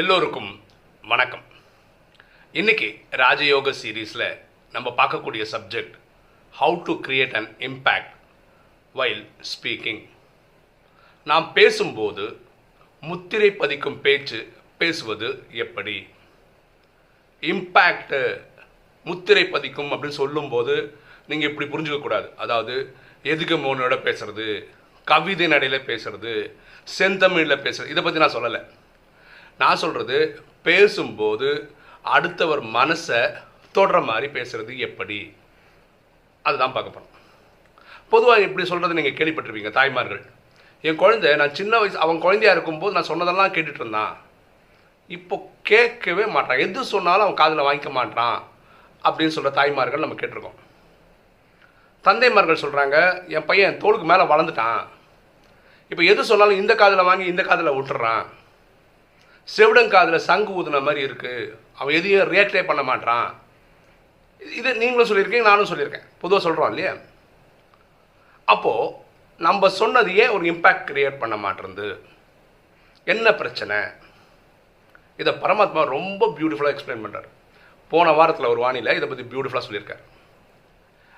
எல்லோருக்கும் வணக்கம். இன்னைக்கு ராஜயோக சீரீஸில் நம்ம பார்க்கக்கூடிய subject how to create an impact while speaking நாம் பேசும்போது முத்திரை பதிக்கும் பேச்சு பேசுவது எப்படி? இம்பேக்ட் முத்திரை பதிக்கும் அப்படின்னு சொல்லும்போது நீங்கள் இப்படி புரிஞ்சுக்கக்கூடாது அதாவது எதுக்கு மோனோட பேசுறது? கவிதை நடையில் பேசுறது செந்தமிழில் பேசுறது இதை பற்றி நான் சொல்லலை. நான் சொல்கிறது பேசும்போது அடுத்தவர் மனசை தொடுற மாதிரி பேசுகிறது எப்படி? அதுதான் பார்க்க போகிறோம் பொதுவாக இப்படி சொல்கிறது நீங்கள் கேள்விப்பட்டிருப்பீங்க தாய்மார்கள். என் குழந்தை நான் சின்ன வயசு அவன் குழந்தையா இருக்கும்போது நான் சொன்னதெல்லாம் கேட்டுட்டு இருந்தான். இப்போ கேட்கவே மாட்டான். எது சொன்னாலும் அவன் காதில் வாங்கிக்க மாட்டான் அப்படின்னு சொல்கிற தாய்மார்கள் நம்ம கேட்டிருக்கோம். தந்தைமார்கள் சொல்கிறாங்க என் பையன் தோளுக்கு மேலே வளர்ந்துட்டான். இப்போ எது சொன்னாலும் இந்த காதில் வாங்கி இந்த காதில் விட்டுறான். செவிடங்காதில் சங்கு ஊதுன மாதிரி இருக்குது அவன் எதையும் ரியாக்டே பண்ண மாட்டான் இது நீங்களும் சொல்லியிருக்கீங்க நானும் சொல்லியிருக்கேன். பொதுவாக சொல்கிறோம் இல்லையா? அப்போது நம்ம சொன்னதையே ஒரு இம்பேக்ட் கிரியேட் பண்ண மாட்டேருந்து என்ன பிரச்சனை? இதை பரமாத்மா ரொம்ப பியூட்டிஃபுல்லாக எக்ஸ்பிளைன் பண்ணுறாரு போன வாரத்தில் ஒரு வானியில் இதை பற்றி பியூட்டிஃபுல்லாக சொல்லியிருக்காரு.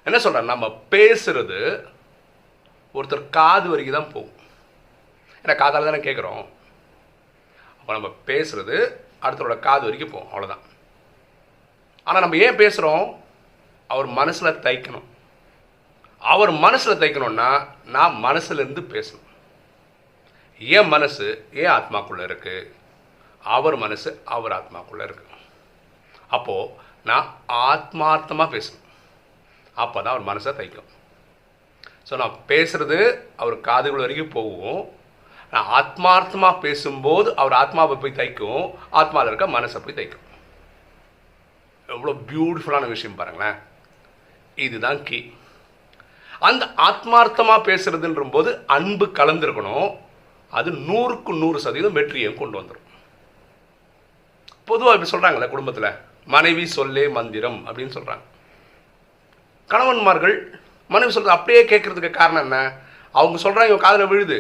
என்ன சொல்கிறார் நம்ம பேசுகிறது ஒருத்தர் காது வரைக்கும் தான் போகும். ஏன்னா காதால் தானே கேட்குறோம் அப்போ நம்ம பேசுகிறது அடுத்தவரோட காது வரைக்கும் போகும் அவ்வளோதான் ஆனால் நம்ம ஏன் பேசுகிறோம் அவர் மனசில் தைக்கணும். அவர் மனசில் தைக்கணும்னா நான் மனசுலேருந்து பேசணும். என் மனசு ஏன் ஆத்மாக்குள்ளே இருக்குது அவர் மனசு அவர் ஆத்மாக்குள்ளே இருக்கு. அப்போது நான் ஆத்மார்த்தமாக பேசணும். அப்போ தான் அவர் மனசை தைக்கும். ஸோ நான் பேசுகிறது அவர் காதுகள் வரைக்கும் போகும். நான் ஆத்மார்த்தமாக பேசும்போது அவர் ஆத்மாவை போய் தைக்கும். ஆத்மாவில் இருக்க மனசை போய் தைக்கும். எவ்வளோ பியூட்டிஃபுல்லான விஷயம் பாருங்களேன். இதுதான் கீ அந்த ஆத்மார்த்தமாக பேசுறதுன்ற போது அன்பு கலந்துருக்கணும். அது நூறுக்கு நூறு சதவீதம் வெற்றியையும் கொண்டு வந்துடும் பொதுவாக இப்படி சொல்கிறாங்களே குடும்பத்தில் மனைவி சொல்லே மந்திரம் அப்படின்னு சொல்கிறாங்க கணவன்மார்கள் மனைவி சொல்கிறது அப்படியே கேட்குறதுக்கு காரணம் என்ன? அவங்க சொல்கிறாங்க இவங்க காதில் விழுது.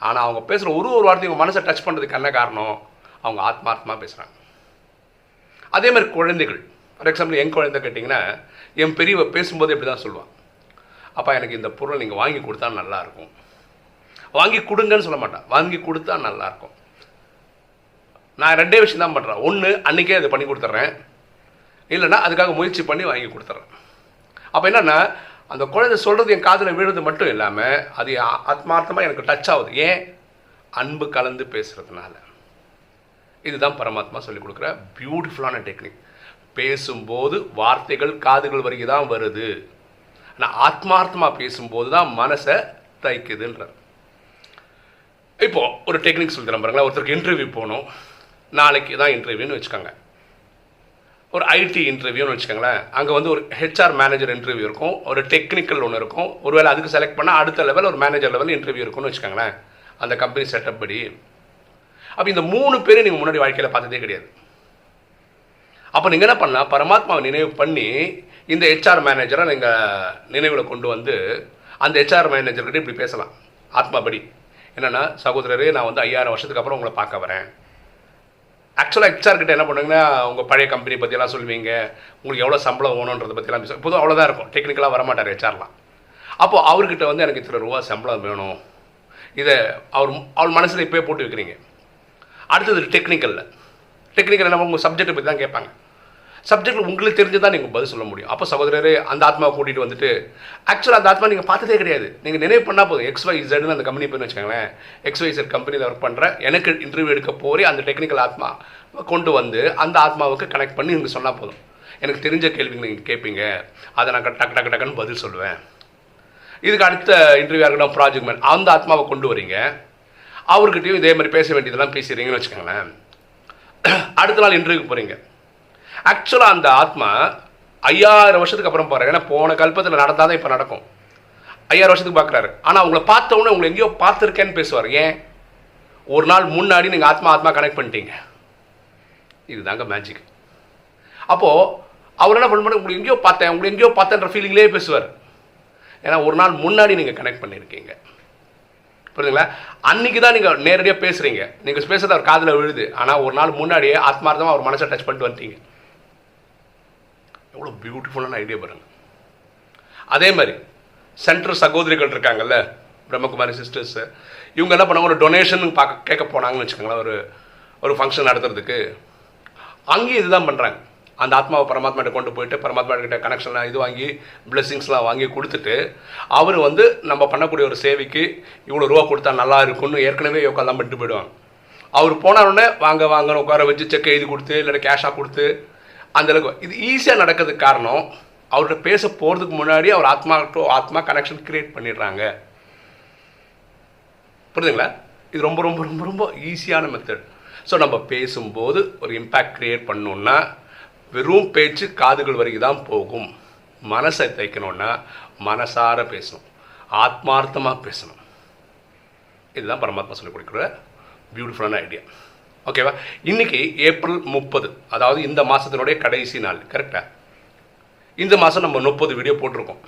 ஆனால் அவங்க பேசுகிற ஒரு ஒரு வார்த்தையும் உங்கள் மனசை டச் பண்ணுறதுக்கு என்ன காரணம்? அவங்க ஆத்மார்த்தமாக பேசுகிறாங்க அதே மாதிரி குழந்தைகள். ஃபார் எக்ஸாம்பிள் என் குழந்தை கேட்டிங்கன்னா என் பெரியவ பேசும்போது இப்படி தான் சொல்லுவான். அப்பா எனக்கு இந்த பொருளை நீங்கள் வாங்கி கொடுத்தா நல்லாயிருக்கும். வாங்கி கொடுங்கன்னு சொல்ல மாட்டேன். வாங்கி கொடுத்தா நல்லாயிருக்கும். நான் ரெண்டே விஷயம் தான் பண்ணுறேன் ஒன்று அன்றைக்கே அதை பண்ணி கொடுத்துட்றேன். இல்லைன்னா அதுக்காக முயற்சி பண்ணி வாங்கி கொடுத்துட்றேன். அப்போ என்னென்னா அந்த குழந்தை சொல்கிறது என் காதில் விழுறது மட்டும் இல்லாமல் அது ஆத்மார்த்தமாக எனக்கு டச் ஆகுது. ஏன்? அன்பு கலந்து பேசுகிறதுனால இதுதான் பரமாத்மா சொல்லிக் கொடுக்குற பியூட்டிஃபுல்லான டெக்னிக் பேசும்போது வார்த்தைகள் காதுகள் வரைக்கும் தான் வருது. ஆனால் ஆத்மார்த்தமாக பேசும்போது தான் மனசை தைக்குதுன்றார் இப்போது ஒரு டெக்னிக் சொல்லி தரேன் பாருங்களேன். ஒருத்தருக்கு இன்டர்வியூ போகணும். நாளைக்கு தான் இன்டர்வியூன்னு வச்சுக்கோங்க. ஒரு ஐடி இன்டர்வியூன்னு வச்சுக்கோங்களேன். அங்கே வந்து ஒரு ஹெச்ஆர் மேனேஜர் இன்டர்வியூ இருக்கும். ஒரு டெக்னிக்கல் ஒன்று இருக்கும். ஒருவேளை அதுக்கு செலக்ட் பண்ணால் அடுத்த லெவல் ஒரு மேனேஜர் லெவல் இன்டர்வியூ இருக்கும்னு வச்சுக்கோங்களேன். அந்த கம்பெனி செட்டப் படி. அப்போ இந்த மூணு பேரும் நீங்கள் முன்னாடி வாழ்க்கையில் பார்த்ததே கிடையாது. அப்போ நீங்கள் என்ன பண்ணலாம்? பரமாத்மாவை நினைவு பண்ணி இந்த ஹெச்ஆர் மேனேஜரை நீங்கள் நினைவில் கொண்டு வந்து அந்த ஹெச்ஆர் மேனேஜர்கிட்ட இப்படி பேசலாம். ஆத்மாபடி என்னென்னா சகோதரரே நான் வந்து ஐயாயிரம் வருஷத்துக்கு அப்புறம் உங்களை பார்க்க வரேன். ஆக்சுவலாக ஹெச்ஆர் கிட்ட என்ன பண்ணுங்கன்னா உங்கள் பழைய கம்பெனி பற்றியெல்லாம் சொல்லுவீங்க. உங்களுக்கு எவ்வளோ சம்பளம் வேணுன்றதை பற்றிலாம் பேச பொதுவாக அவ்வளோதான் இருக்கும். டெக்னிக்கலாக வரமாட்டார் ஹெச்ஆர்லாம் அப்போது அவர்கிட்ட வந்து எனக்கு இத்தனை ரூபா சம்பளம் வேணும். இதை அவர் அவர் மனசில் இப்போயே போட்டு வைக்கிறீங்க. அடுத்தது டெக்னிக்கலில் டெக்னிக்கல் என்ன உங்கள் சப்ஜெக்ட்டை பற்றி தான் கேட்பாங்க. சப்ஜெக்ட் உங்களுக்கு தெரிஞ்சு தான் நீங்கள் பதில் சொல்ல முடியும். அப்போ சகோதரரே அந்த ஆத்மாவை கூட்டிகிட்டு வந்துட்டு ஆக்சுவலாக அந்த ஆத்மா நீங்கள் பார்த்ததே கிடையாது. நீங்கள் நினைவு பண்ணால் போதும். எக்ஸ் ஒய் ஜெட்னு அந்த கம்பெனி போய் வச்சுக்கோங்களேன். எக்ஸ் ஒய் ஜெட் கம்பெனியில் ஒர்க் பண்ணுறேன் எனக்கு இன்டர்வியூ எடுக்க போகிறே அந்த டெக்னிக்கல் ஆத்மா கொண்டு வந்து அந்த ஆத்மாவுக்கு கனெக்ட் பண்ணி நீங்கள் சொன்னால் போதும். எனக்கு தெரிஞ்ச கேள்விங்க நீங்கள் கேட்பீங்க அதை நான் டக்கு டக்கு டக்குன்னு பதில் சொல்லுவேன். இதுக்கு அடுத்த இன்டர்வியூ இருக்கட்டும் ப்ராஜெக்ட் மேன் அந்த ஆத்மாவை கொண்டு வரீங்க. அவர்கிட்டயும் இதே மாதிரி பேச வேண்டியதெல்லாம் பேசுகிறீங்கன்னு வச்சுக்கோங்களேன். அடுத்த நாள் இன்டர்வியூக்கு போகிறீங்க ஆக்சுவலாக அந்த ஆத்மா ஐயாயிரம் வருஷத்துக்கு அப்புறம் போகிறார் ஏன்னா போன கல்பத்தில் நடந்தால் தான் இப்போ நடக்கும். ஐயாயிரம் வருஷத்துக்கு பார்க்குறாரு ஆனால் அவங்கள பார்த்தவொடனே உங்களை எங்கேயோ பார்த்துருக்கேன்னு பேசுவார். ஏன்? ஒரு நாள் முன்னாடி நீங்கள் ஆத்மா ஆத்மா கனெக்ட் பண்ணிட்டீங்க. இதுதாங்க மேஜிக் அப்போது அவர் என்ன பண்ண உங்களுக்கு எங்கேயோ பார்த்தேன். உங்களை எங்கேயோ பார்த்தேன்ற ஃபீலிங்லேயே பேசுவார். ஏன்னா ஒரு நாள் முன்னாடி நீங்கள் கனெக்ட் பண்ணியிருக்கீங்க புரியுதுங்களா? அன்னைக்கு தான் நீங்கள் நேரடியாக பேசுகிறீங்க நீங்கள் பேசுறது அவர் காதில் விழுது. ஆனால் ஒரு நாள் முன்னாடியே ஆத்மார்த்தமாக அவர் மனசை டச் பண்ணிட்டு வந்துட்டீங்க. எவ்வளோ பியூட்டிஃபுல்லான ஐடியா பாருங்கள் அதே மாதிரி சென்ட்ரல் சகோதரிகள் இருக்காங்கல்ல பிரம்மகுமாரி சிஸ்டர்ஸ் இவங்க என்ன பண்ணாங்க ஒரு டொனேஷன் பார்க்க கேட்க போனாங்கன்னு வச்சுக்கோங்களேன் ஒரு ஒரு ஃபங்க்ஷன் நடத்துறதுக்கு. அங்கேயும் இதுதான் பண்ணுறாங்க அந்த ஆத்மாவை பரமாத்மாட்ட கொண்டு போயிட்டு பரமாத்மா கிட்ட கனெக்ஷன்லாம் இது வாங்கி பிளெஸ்ஸிங்ஸ்லாம் வாங்கி கொடுத்துட்டு அவர் வந்து நம்ம பண்ணக்கூடிய ஒரு சேவைக்கு இவ்வளோ ரூபா கொடுத்தா நல்லா இருக்கும்னு ஏற்கனவே உட்காந்து பண்ணிட்டு போயிடுவாங்க. அவர் போன உடனே வாங்க வாங்கன்னு உட்கார வச்சு செக் எழுதி கொடுத்து இல்லை கேஷாக கொடுத்து அந்தளவுக்கு இது ஈஸியாக நடக்கிறதுக்கு காரணம் அவர்கிட்ட பேச போகிறதுக்கு முன்னாடி அவர் ஆத்மா டு ஆத்மா கனெக்ஷன் கிரியேட் பண்ணிடுறாங்க. புரியுதுங்களா? இது ரொம்ப ரொம்ப ரொம்ப ரொம்ப ஈஸியான மெத்தட் ஸோ நம்ம பேசும்போது ஒரு இம்பேக்ட் க்ரியேட் பண்ணோன்னா வெறும் பேச்சு காதுகள் வரைக்கும் தான் போகும். மனசை தைக்கணும்னா மனசார பேசணும். ஆத்மார்த்தமாக பேசணும். இதுதான் பரமாத்மா சொல்லிக் கொடுக்குற பியூட்டிஃபுல்லான ஐடியா ஓகேவா? இன்னைக்கு ஏப்ரல் முப்பது. அதாவது இந்த மாதத்தினுடைய கடைசி நாள். கரெக்டாக இந்த மாதம் நம்ம முப்பது வீடியோ போட்டிருக்கோம்.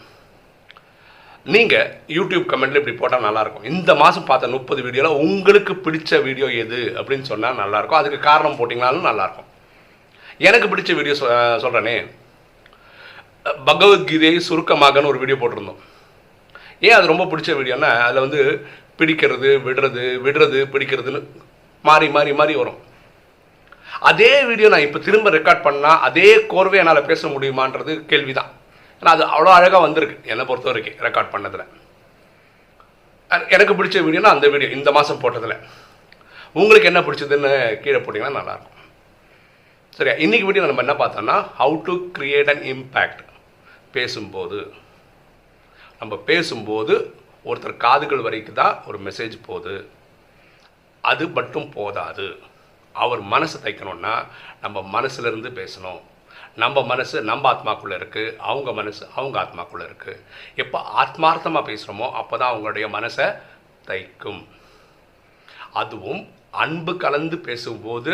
நீங்கள் யூடியூப் கமெண்ட்டில் இப்படி போட்டால் நல்லாயிருக்கும். இந்த மாதம் பார்த்த முப்பது வீடியோவில் உங்களுக்கு பிடிச்ச வீடியோ எது அப்படின்னு சொன்னால் நல்லாயிருக்கும். அதுக்கு காரணம் போட்டிங்கனாலும் நல்லாயிருக்கும். எனக்கு பிடிச்ச வீடியோ சொ சொல்கிறேனே பகவத்கீதையை சுருக்கமாகன்னு ஒரு வீடியோ போட்டிருந்தோம். ஏன் அது ரொம்ப பிடிச்ச வீடியோன்னா அதில் வந்து பிடிக்கிறது விடுறது விடுறது பிடிக்கிறதுன்னு மாறி மாறி மாறி வரும். அதே வீடியோ நான் இப்போ திரும்ப ரெக்கார்ட் பண்ணால் அதே கோர்வை என்னால் பேச முடியுமான்றது கேள்வி தான் ஏன்னா அது அவ்வளோ அழகாக வந்திருக்கு என்னை பொறுத்த வரைக்கும் ரெக்கார்ட் பண்ணதில் எனக்கு பிடிச்ச வீடியோனா அந்த வீடியோ இந்த மாதம் போட்டதில். உங்களுக்கு என்ன பிடிச்சதுன்னு கீழே போட்டிங்கன்னா நல்லாயிருக்கும். சரியா? இன்னைக்கு வீடியோ நம்ம என்ன பார்த்தோம்னா how to create an impact பேசும்போது. நம்ம பேசும்போது ஒருத்தர் காதுகள் வரைக்கும் தான் ஒரு மெசேஜ் போகுது. அது மட்டும் போதாது. அவர் மனசை தைக்கணும்னா நம்ம மனசுலேருந்து பேசணும். நம்ம மனசு நம்ம ஆத்மாக்குள்ளே இருக்குது அவங்க மனசு அவங்க ஆத்மாக்குள்ளே இருக்குது எப்போ ஆத்மார்த்தமாக பேசுகிறோமோ அப்போ தான் அவங்களுடைய மனசை தைக்கும். அதுவும் அன்பு கலந்து பேசும்போது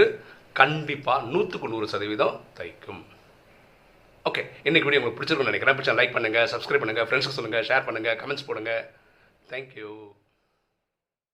கண்டிப்பாக நூற்றுக்கு நூறு சதவீதம் தைக்கும். ஓகே இன்னைக்கு வீடியோ உங்களுக்கு பிடிச்சிருக்கும்னு நினைக்கிறேன். பிடிச்சா லைக் பண்ணுங்கள் சப்ஸ்கிரைப் பண்ணுங்கள் ஃப்ரெண்ட்ஸுக்கு சொல்லுங்கள் ஷேர் பண்ணுங்கள் கமெண்ட்ஸ் போடுங்கள் தேங்க்யூ